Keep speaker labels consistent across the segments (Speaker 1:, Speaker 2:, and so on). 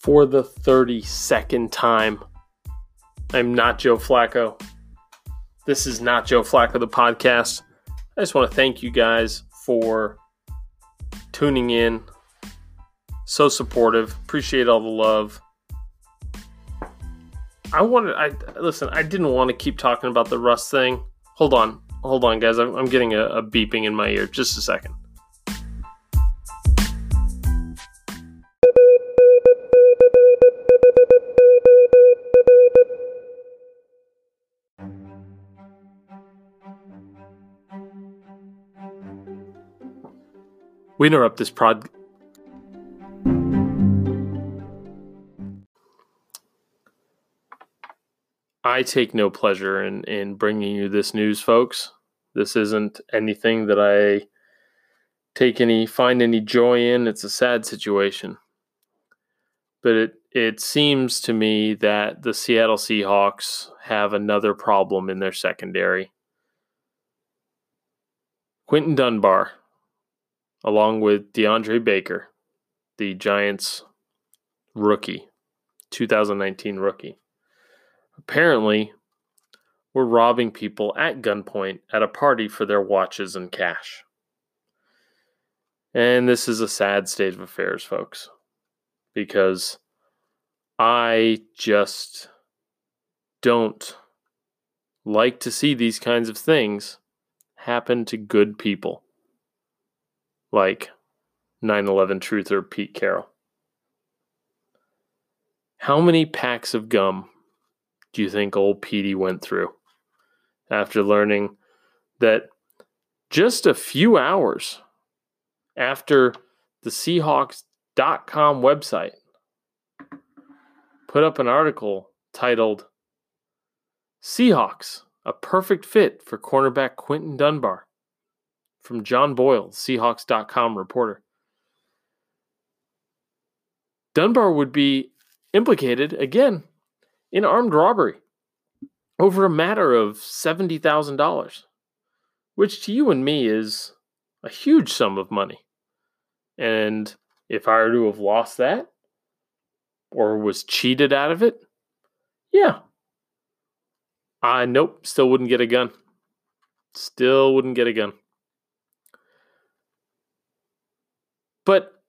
Speaker 1: For the 32nd time, I'm not Joe Flacco. This is not Joe Flacco, the podcast. I just want to thank you guys for tuning in. So supportive. Appreciate all the love. I wanted, I listen. I didn't want to keep talking about the Russ thing. Hold on, hold on, guys. I'm, I'm getting a, a beeping in my ear. Just a second. We interrupt this prod. I take no pleasure in, in bringing you this news, folks. This isn't anything that I take any find any joy in. It's a sad situation. But it it seems to me that the Seattle Seahawks have another problem in their secondary. Quinton Dunbar along with DeAndre Baker, the Giants rookie, 2019 rookie. Apparently, were robbing people at gunpoint at a party for their watches and cash. And this is a sad state of affairs, folks, because I just don't like to see these kinds of things happen to good people like 9 11 truther Pete Carroll. How many packs of gum do you think old Petey went through after learning that just a few hours after the Seahawks.com website put up an article titled Seahawks, a perfect fit for cornerback Quinton Dunbar? From John Boyle, Seahawks.com reporter. Dunbar would be implicated again in armed robbery over a matter of $70,000, which to you and me is a huge sum of money. And if I were to have lost that or was cheated out of it, yeah. I nope, still wouldn't get a gun. Still wouldn't get a gun. But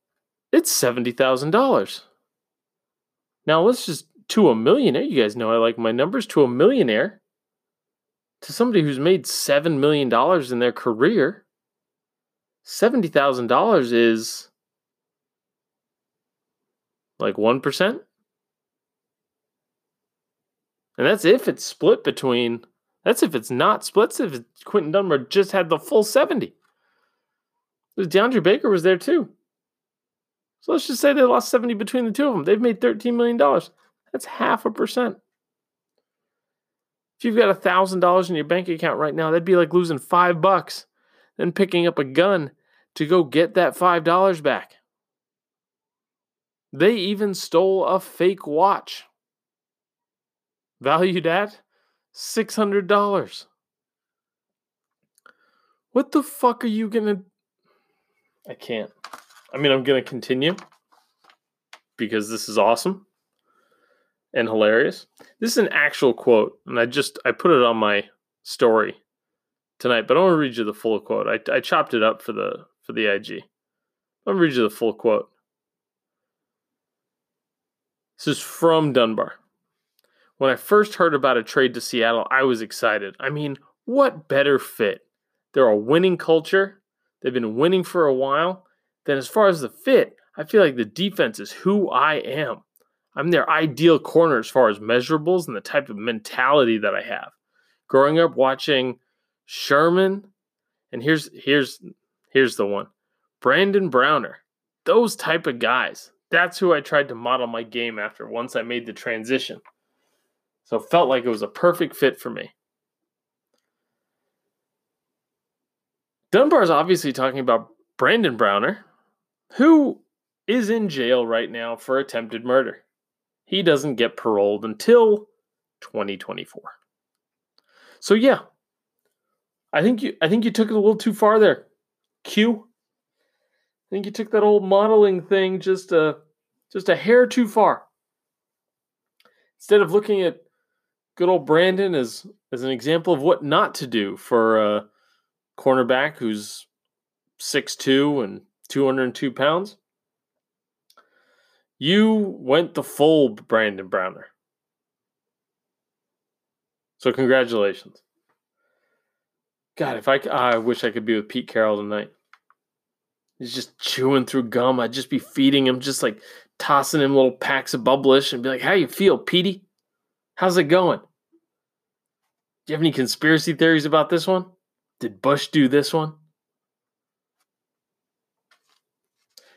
Speaker 1: it's $70,000. Now let's just to a millionaire. You guys know I like my numbers to a millionaire. To somebody who's made $7 million in their career, $70,000 is like 1%. And that's if it's split between, that's if it's not split. If Quinton Dunbar just had the full 70. DeAndre Baker was there too. So let's just say they lost 70 between the two of them. They've made $13 million. That's half a percent. If you've got $1,000 in your bank account right now, that'd be like losing five bucks, then picking up a gun to go get that $5 back. They even stole a fake watch valued at $600. What the fuck are you gonna. I can't. I mean, I'm going to continue because this is awesome and hilarious. This is an actual quote, and I just I put it on my story tonight, but I want to read you the full quote. I, I chopped it up for the for the IG. I'm gonna read you the full quote. This is from Dunbar. When I first heard about a trade to Seattle, I was excited. I mean, what better fit? They're a winning culture. They've been winning for a while then as far as the fit, I feel like the defense is who I am. I'm their ideal corner as far as measurables and the type of mentality that I have. Growing up watching Sherman, and here's here's here's the one. Brandon Browner. Those type of guys. That's who I tried to model my game after once I made the transition. So it felt like it was a perfect fit for me. Dunbar is obviously talking about Brandon Browner, who is in jail right now for attempted murder. He doesn't get paroled until 2024. So yeah, I think you I think you took it a little too far there. Q. I think you took that old modeling thing just a just a hair too far. Instead of looking at good old Brandon as as an example of what not to do for a cornerback who's 6'2 and 202 pounds, you went the full Brandon Browner. So congratulations. God, if I I wish I could be with Pete Carroll tonight. He's just chewing through gum. I'd just be feeding him, just like tossing him little packs of bubblish and be like, "How you feel, Petey? How's it going? Do you have any conspiracy theories about this one? Did Bush do this one?"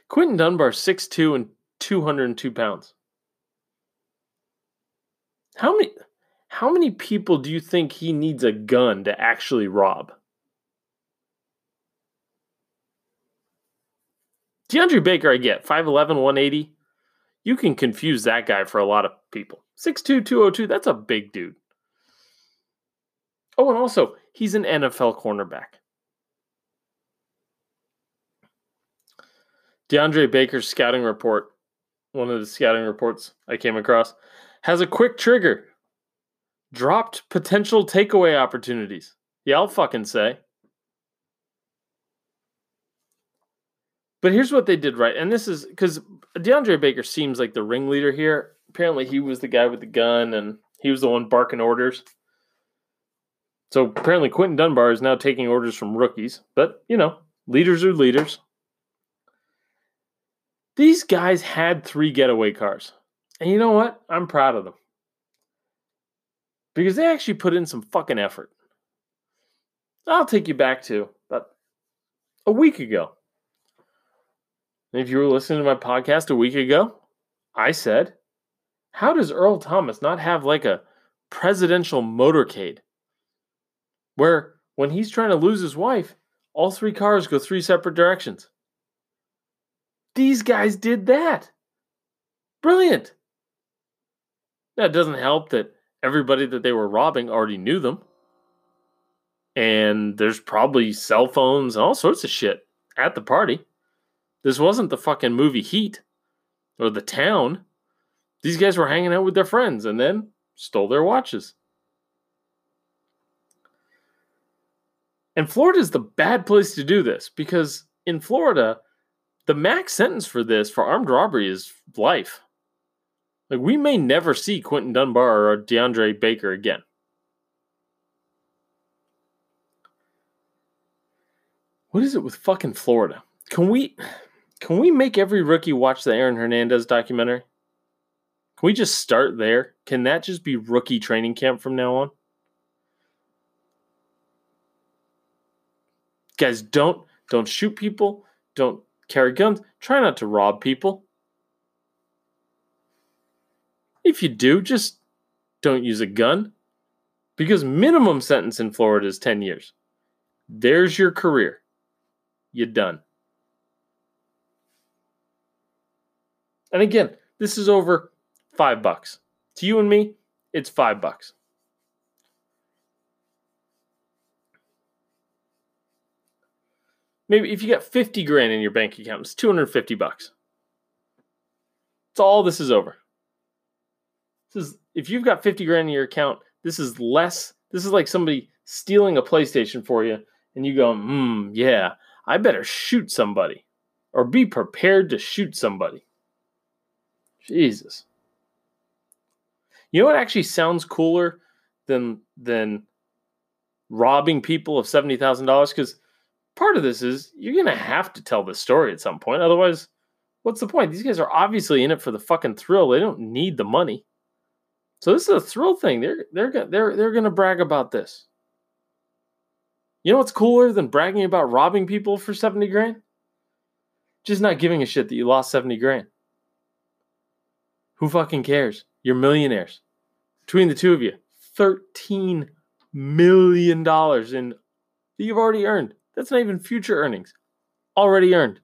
Speaker 1: Quinton Dunbar, 6'2 and 202 pounds. How many how many people do you think he needs a gun to actually rob? DeAndre Baker, I get 5'11, 180. You can confuse that guy for a lot of people. 6'2, 202, that's a big dude. Oh, and also, he's an NFL cornerback. DeAndre Baker's scouting report, one of the scouting reports I came across, has a quick trigger dropped potential takeaway opportunities. Yeah, I'll fucking say. But here's what they did right. And this is because DeAndre Baker seems like the ringleader here. Apparently, he was the guy with the gun and he was the one barking orders. So apparently, Quinton Dunbar is now taking orders from rookies. But, you know, leaders are leaders. These guys had three getaway cars. And you know what? I'm proud of them because they actually put in some fucking effort. I'll take you back to about a week ago. If you were listening to my podcast a week ago, I said, How does Earl Thomas not have like a presidential motorcade where when he's trying to lose his wife, all three cars go three separate directions? These guys did that. Brilliant. It doesn't help that everybody that they were robbing already knew them. And there's probably cell phones and all sorts of shit at the party. This wasn't the fucking movie Heat or the town. These guys were hanging out with their friends and then stole their watches. And Florida is the bad place to do this because in Florida, the max sentence for this for armed robbery is life. Like we may never see Quinton Dunbar or DeAndre Baker again. What is it with fucking Florida? Can we can we make every rookie watch the Aaron Hernandez documentary? Can we just start there? Can that just be rookie training camp from now on? Guys, don't don't shoot people, don't carry guns, try not to rob people. If you do, just don't use a gun. Because minimum sentence in Florida is 10 years. There's your career. You're done. And again, this is over five bucks. To you and me, it's five bucks. Maybe if you got 50 grand in your bank account, it's 250 bucks. It's all this is over. This is if you've got 50 grand in your account, this is less. This is like somebody stealing a PlayStation for you, and you go, hmm, yeah, I better shoot somebody or be prepared to shoot somebody. Jesus. You know what actually sounds cooler than than robbing people of seventy thousand dollars? Because part of this is you're gonna have to tell the story at some point. Otherwise, what's the point? These guys are obviously in it for the fucking thrill. They don't need the money. So this is a thrill thing. They're they're they're they're going to brag about this. You know what's cooler than bragging about robbing people for 70 grand? Just not giving a shit that you lost 70 grand. Who fucking cares? You're millionaires. Between the two of you, $13 million in that you've already earned. That's not even future earnings. Already earned.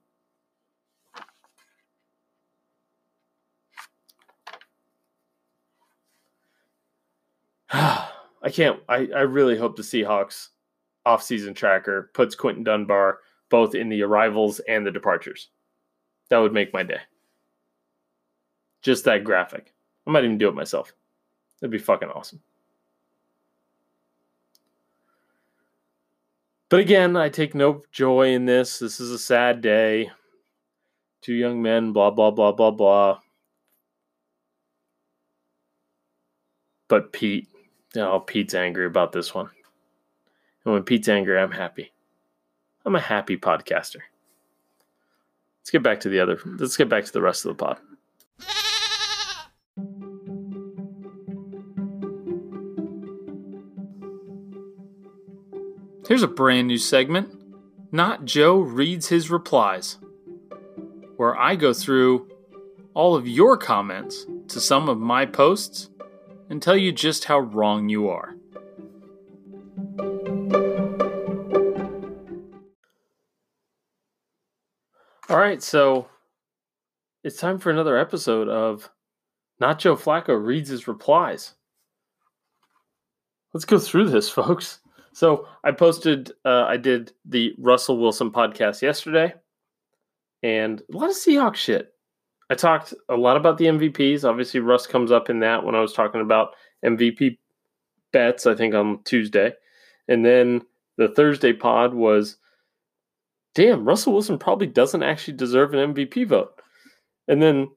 Speaker 1: I can't. I, I really hope the Seahawks offseason tracker puts Quinton Dunbar both in the arrivals and the departures. That would make my day. Just that graphic. I might even do it myself. That'd be fucking awesome. But again, I take no joy in this. This is a sad day. Two young men, blah, blah, blah, blah, blah. But Pete, oh, Pete's angry about this one. And when Pete's angry, I'm happy. I'm a happy podcaster. Let's get back to the other. Let's get back to the rest of the pod. Here's a brand new segment Not Joe Reads His Replies, where I go through all of your comments to some of my posts and tell you just how wrong you are. All right, so it's time for another episode of Not Joe Flacco Reads His Replies. Let's go through this, folks. So I posted, uh, I did the Russell Wilson podcast yesterday, and a lot of Seahawks shit. I talked a lot about the MVPs. Obviously, Russ comes up in that when I was talking about MVP bets, I think on Tuesday. And then the Thursday pod was damn, Russell Wilson probably doesn't actually deserve an MVP vote. And then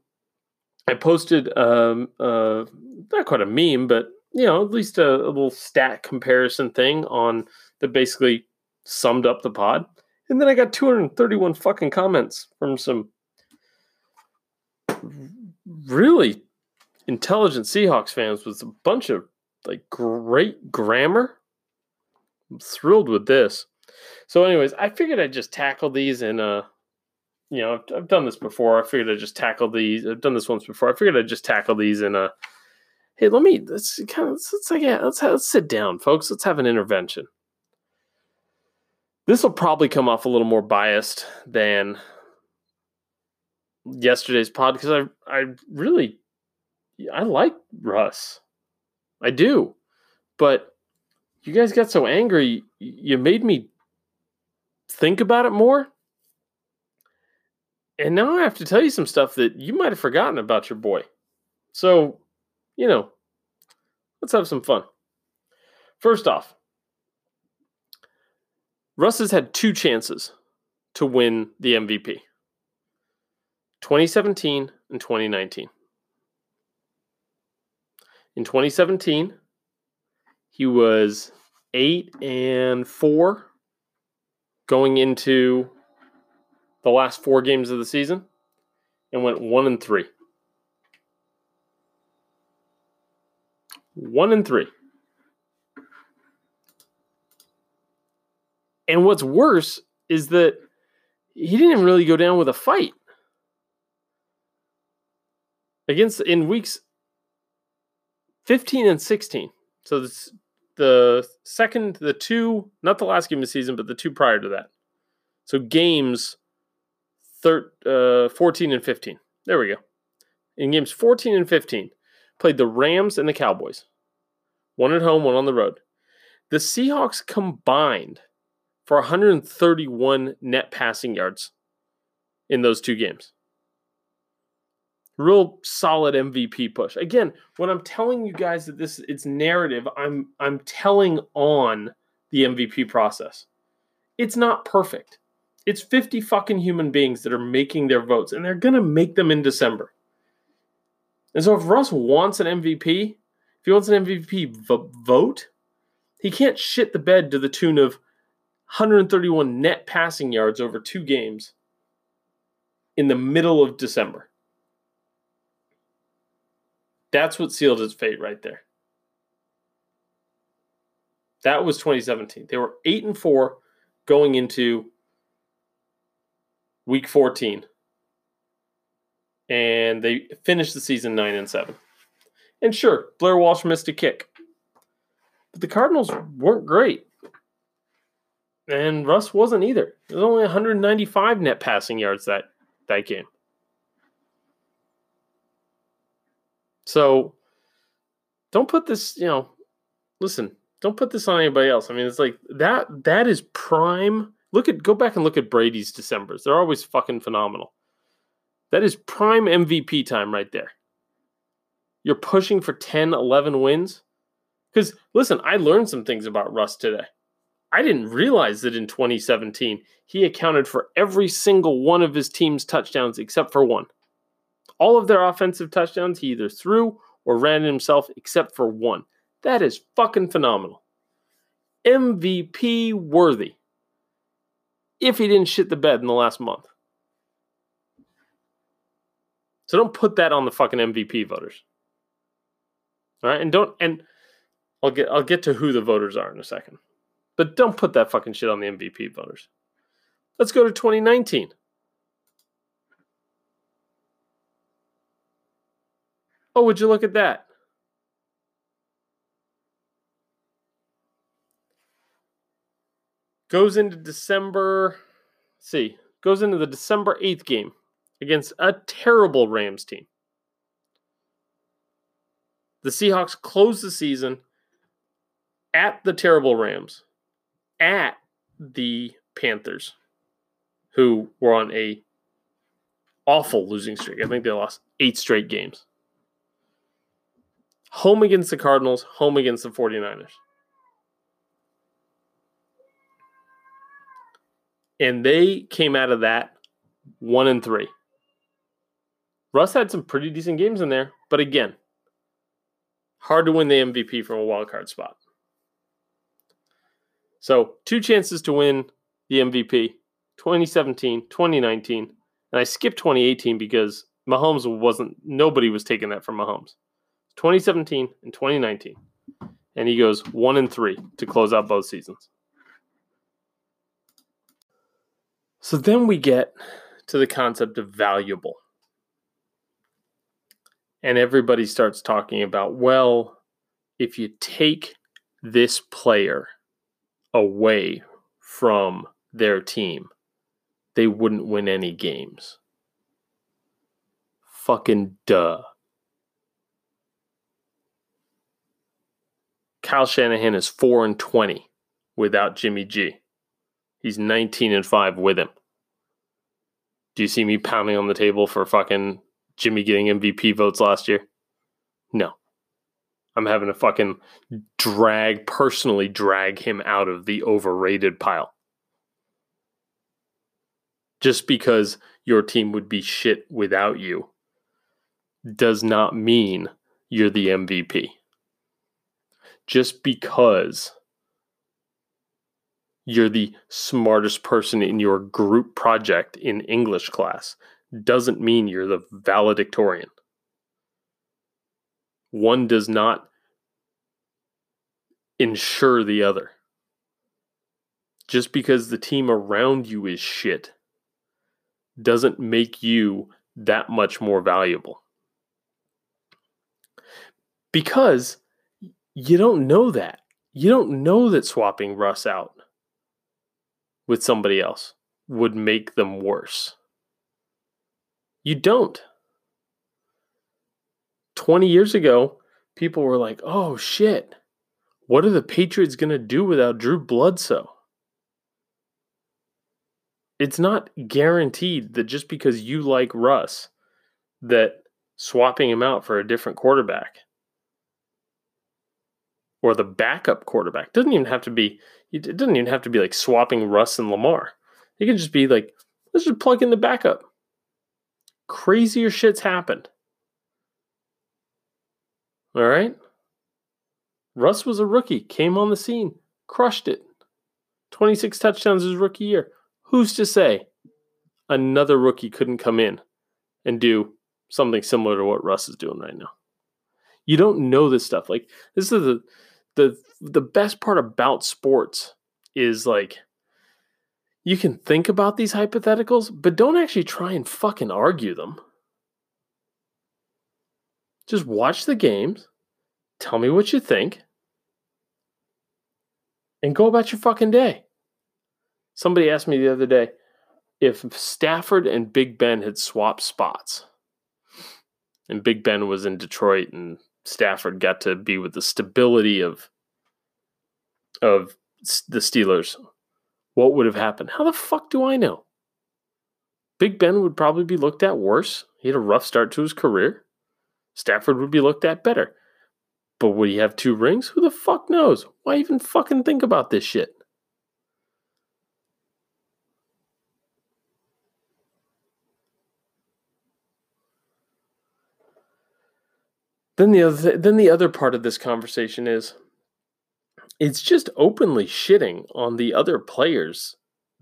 Speaker 1: I posted um, uh, not quite a meme, but you know, at least a, a little stat comparison thing on that basically summed up the pod. And then I got 231 fucking comments from some really intelligent Seahawks fans with a bunch of like great grammar. I'm thrilled with this. So, anyways, I figured I'd just tackle these in a, uh, you know, I've, I've done this before. I figured I'd just tackle these. I've done this once before. I figured I'd just tackle these in a uh, hey, let me let's kind of let's, like yeah, let's let's sit down, folks. Let's have an intervention. This will probably come off a little more biased than yesterday's pod because I I really I like Russ. I do. But you guys got so angry, you made me think about it more. And now I have to tell you some stuff that you might have forgotten about your boy. So you know, let's have some fun. First off, Russ has had two chances to win the MVP 2017 and 2019. In 2017, he was 8 and 4 going into the last four games of the season and went 1 and 3. One and three. And what's worse is that he didn't really go down with a fight. Against in weeks 15 and 16. So this, the second, the two, not the last game of the season, but the two prior to that. So games thir- uh, 14 and 15. There we go. In games 14 and 15, played the Rams and the Cowboys. One at home, one on the road. The Seahawks combined for 131 net passing yards in those two games. Real solid MVP push. Again, when I'm telling you guys that this it's narrative, I'm I'm telling on the MVP process. It's not perfect. It's 50 fucking human beings that are making their votes and they're going to make them in December. And so if Russ wants an MVP, if he wants an MVP vote, he can't shit the bed to the tune of 131 net passing yards over two games in the middle of December. That's what sealed his fate right there. That was 2017. They were 8 and 4 going into week 14. And they finished the season 9 and 7. And sure, Blair Walsh missed a kick. But the Cardinals weren't great. And Russ wasn't either. There's only 195 net passing yards that, that game. So don't put this, you know, listen, don't put this on anybody else. I mean, it's like that that is prime. Look at go back and look at Brady's Decembers. They're always fucking phenomenal. That is prime MVP time right there. You're pushing for 10, 11 wins. Because listen, I learned some things about Russ today. I didn't realize that in 2017 he accounted for every single one of his team's touchdowns except for one. All of their offensive touchdowns he either threw or ran himself except for one. That is fucking phenomenal. MVP worthy. If he didn't shit the bed in the last month. So don't put that on the fucking MVP voters. All right, and don't and I'll get I'll get to who the voters are in a second. But don't put that fucking shit on the MVP voters. Let's go to 2019. Oh, would you look at that? Goes into December, see, goes into the December 8th game against a terrible Rams team. The Seahawks closed the season at the terrible Rams, at the Panthers, who were on a awful losing streak. I think they lost eight straight games home against the Cardinals, home against the 49ers. And they came out of that one and three. Russ had some pretty decent games in there, but again, hard to win the MVP from a wild card spot. So, two chances to win the MVP 2017, 2019. And I skipped 2018 because Mahomes wasn't, nobody was taking that from Mahomes. 2017 and 2019. And he goes one and three to close out both seasons. So then we get to the concept of valuable. And everybody starts talking about, well, if you take this player away from their team, they wouldn't win any games. Fucking duh. Kyle Shanahan is 4 and 20 without Jimmy G. He's 19 and 5 with him. Do you see me pounding on the table for fucking Jimmy getting MVP votes last year? No. I'm having to fucking drag, personally drag him out of the overrated pile. Just because your team would be shit without you does not mean you're the MVP just because you're the smartest person in your group project in English class doesn't mean you're the valedictorian. One does not ensure the other. Just because the team around you is shit doesn't make you that much more valuable. Because you don't know that. You don't know that swapping Russ out with somebody else would make them worse. You don't. 20 years ago, people were like, oh shit, what are the Patriots going to do without Drew Bledsoe? It's not guaranteed that just because you like Russ, that swapping him out for a different quarterback or the backup quarterback. Doesn't even have to be. It doesn't even have to be like swapping Russ and Lamar. It can just be like let's just plug in the backup. Crazier shits happened. All right. Russ was a rookie, came on the scene, crushed it. 26 touchdowns his rookie year. Who's to say another rookie couldn't come in and do something similar to what Russ is doing right now? You don't know this stuff. Like this is the the the best part about sports is like you can think about these hypotheticals, but don't actually try and fucking argue them. Just watch the games, tell me what you think, and go about your fucking day. Somebody asked me the other day if Stafford and Big Ben had swapped spots, and Big Ben was in Detroit and Stafford got to be with the stability of of the Steelers, what would have happened? How the fuck do I know? Big Ben would probably be looked at worse. He had a rough start to his career. Stafford would be looked at better. But would he have two rings? Who the fuck knows? Why even fucking think about this shit? Then the other th- then the other part of this conversation is it's just openly shitting on the other players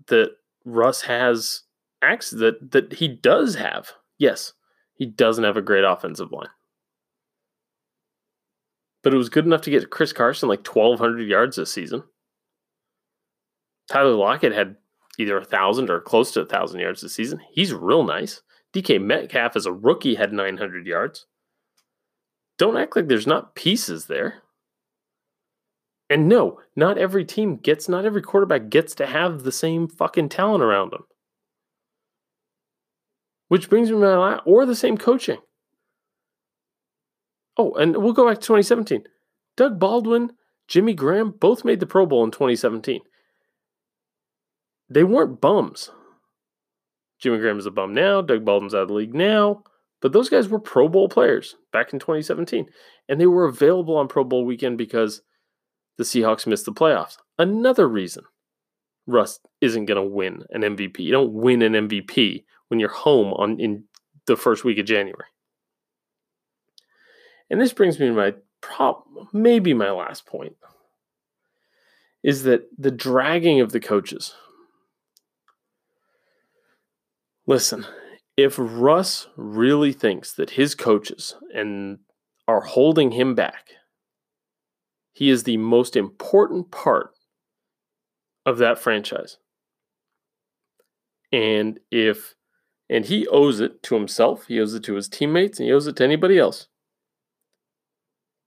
Speaker 1: that Russ has acts that that he does have. Yes, he doesn't have a great offensive line. But it was good enough to get Chris Carson like 1200 yards this season. Tyler Lockett had either a 1000 or close to a 1000 yards this season. He's real nice. DK Metcalf as a rookie had 900 yards don't act like there's not pieces there. And no, not every team gets, not every quarterback gets to have the same fucking talent around them. Which brings me to my last, or the same coaching. Oh, and we'll go back to 2017. Doug Baldwin, Jimmy Graham both made the Pro Bowl in 2017. They weren't bums. Jimmy Graham is a bum now. Doug Baldwin's out of the league now. But those guys were Pro Bowl players back in 2017, and they were available on Pro Bowl weekend because the Seahawks missed the playoffs. Another reason Russ isn't going to win an MVP. You don't win an MVP when you're home on in the first week of January. And this brings me to my prop, maybe my last point is that the dragging of the coaches. Listen, if Russ really thinks that his coaches and are holding him back, he is the most important part of that franchise. And if and he owes it to himself, he owes it to his teammates, and he owes it to anybody else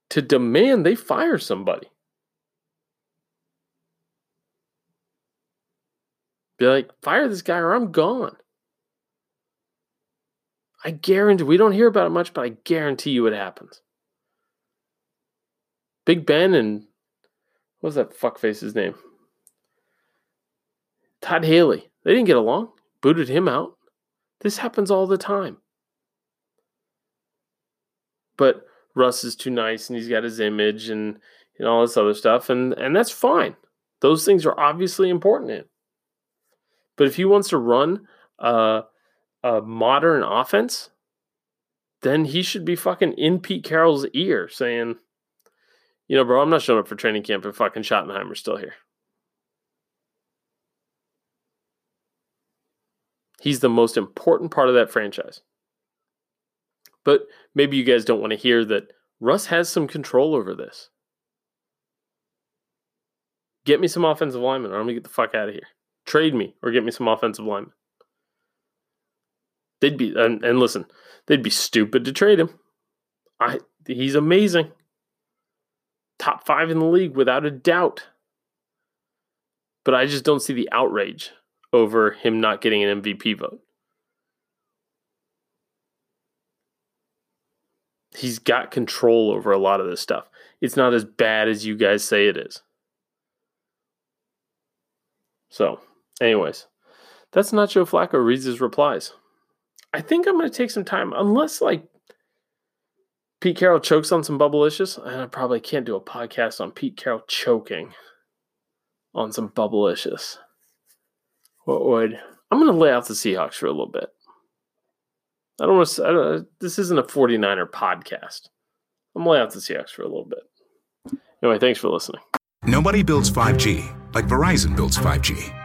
Speaker 1: to demand they fire somebody. Be like, fire this guy or I'm gone. I guarantee we don't hear about it much, but I guarantee you it happens. Big Ben and what was that fuckface's name? Todd Haley. They didn't get along. Booted him out. This happens all the time. But Russ is too nice and he's got his image and, and all this other stuff, and, and that's fine. Those things are obviously important to him. But if he wants to run uh, a modern offense, then he should be fucking in Pete Carroll's ear saying, you know, bro, I'm not showing up for training camp if fucking Schottenheimer's still here. He's the most important part of that franchise. But maybe you guys don't want to hear that Russ has some control over this. Get me some offensive linemen or I'm going to get the fuck out of here. Trade me or get me some offensive linemen. They'd be and, and listen, they'd be stupid to trade him. I he's amazing. Top five in the league without a doubt. But I just don't see the outrage over him not getting an MVP vote. He's got control over a lot of this stuff. It's not as bad as you guys say it is. So, anyways, that's Joe Flacco reads his replies. I think I'm going to take some time, unless like Pete Carroll chokes on some Bubblicious. And I probably can't do a podcast on Pete Carroll choking on some Bubblicious. What would I'm going to lay out the Seahawks for a little bit. I don't want to. I don't, this isn't a 49er podcast. I'm going to lay out the Seahawks for a little bit. Anyway, thanks for listening.
Speaker 2: Nobody builds 5G like Verizon builds 5G